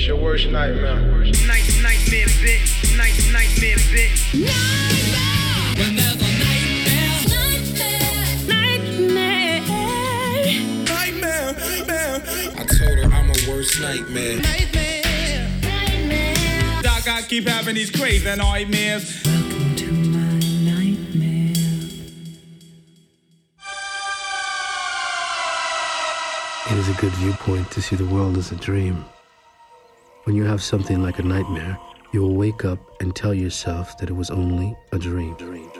It's your worst nightmare. Night, nightmare, bitch. Night, nightmare, bitch. Whenever nightmare, Nightmare. nightmare, nightmare, I told her I'm a worst nightmare. nightmare. Nightmare. Doc, I keep having these crazy nightmares. Welcome to my nightmare. It is a good viewpoint to see the world as a dream. When you have something like a nightmare, you will wake up and tell yourself that it was only a dream.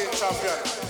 state champion.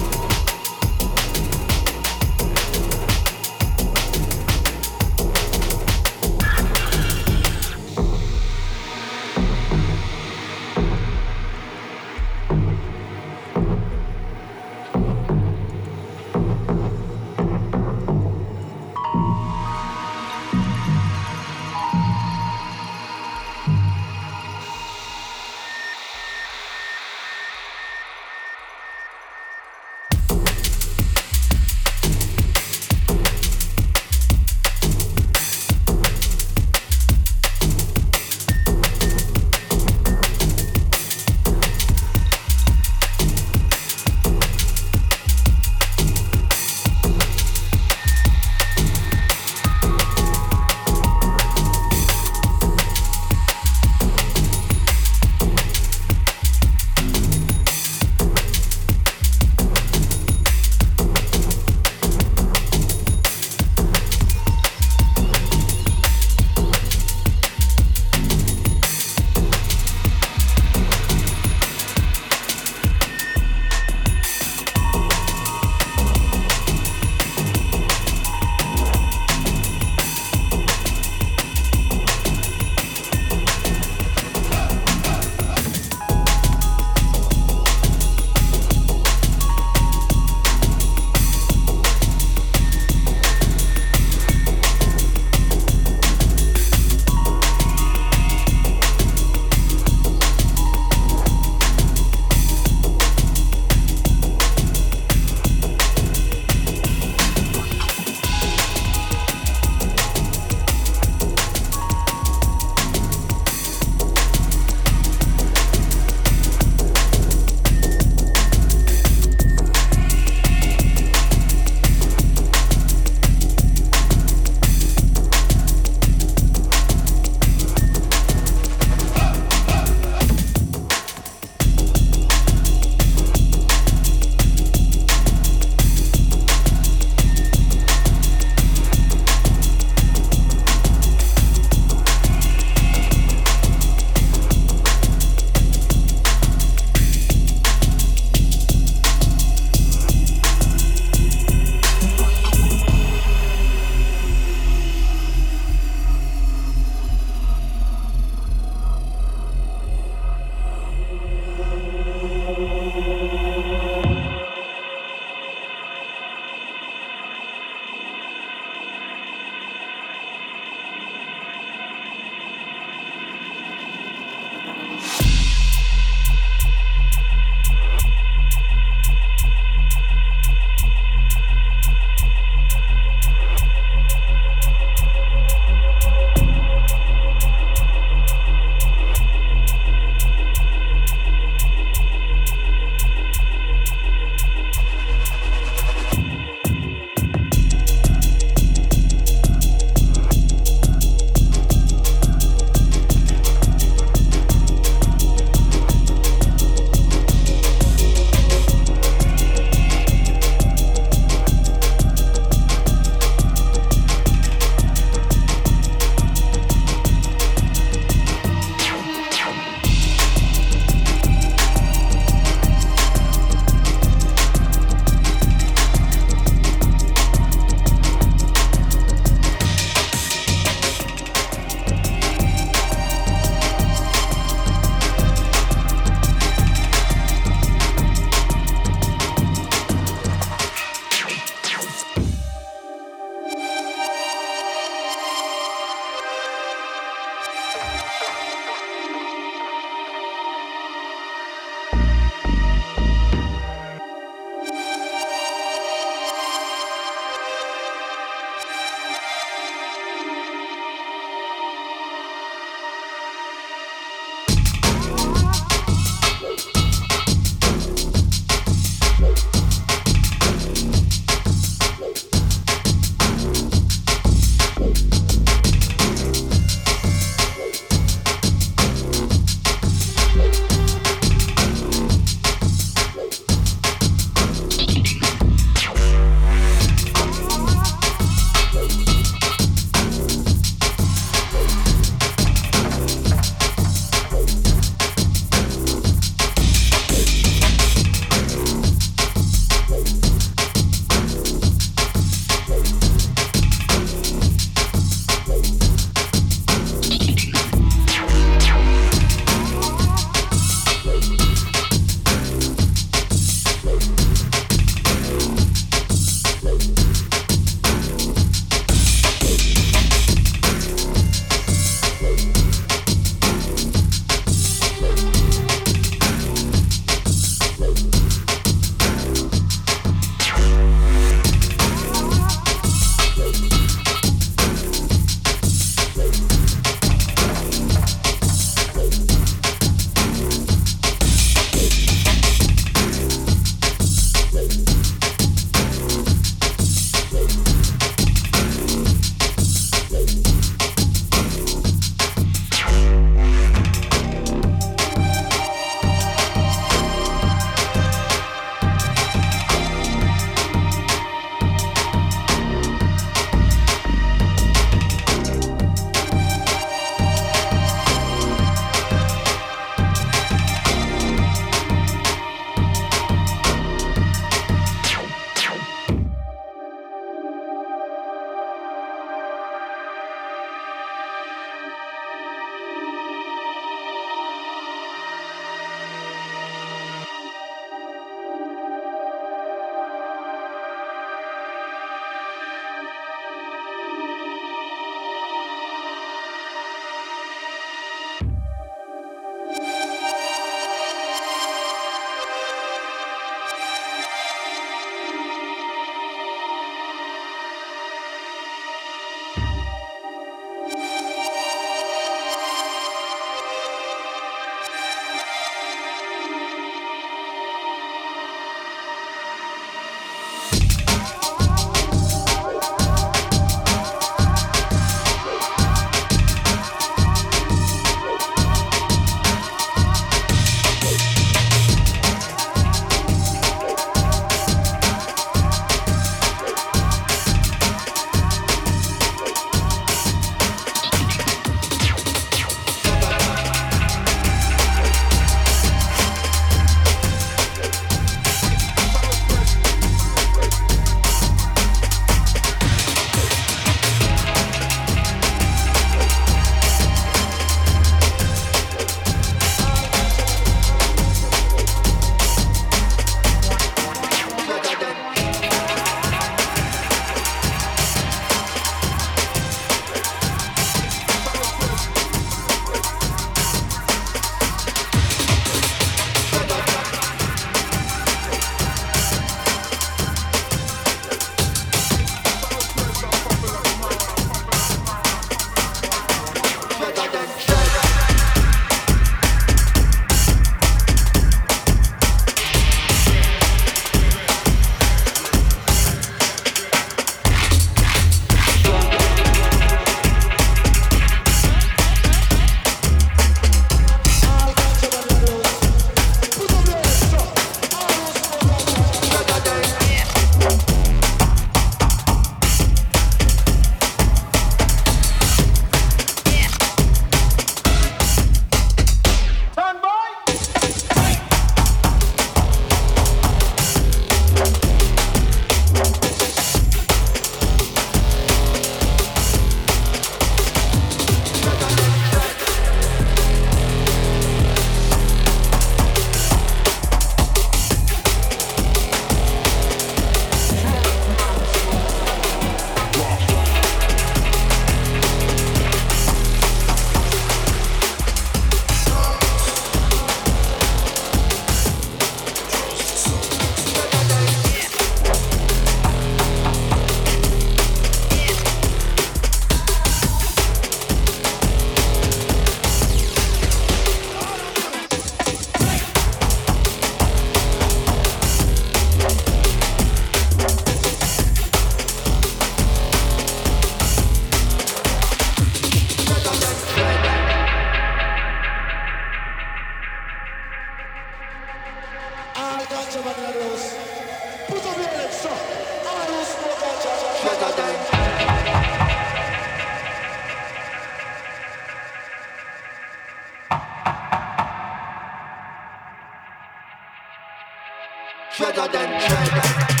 better than tread.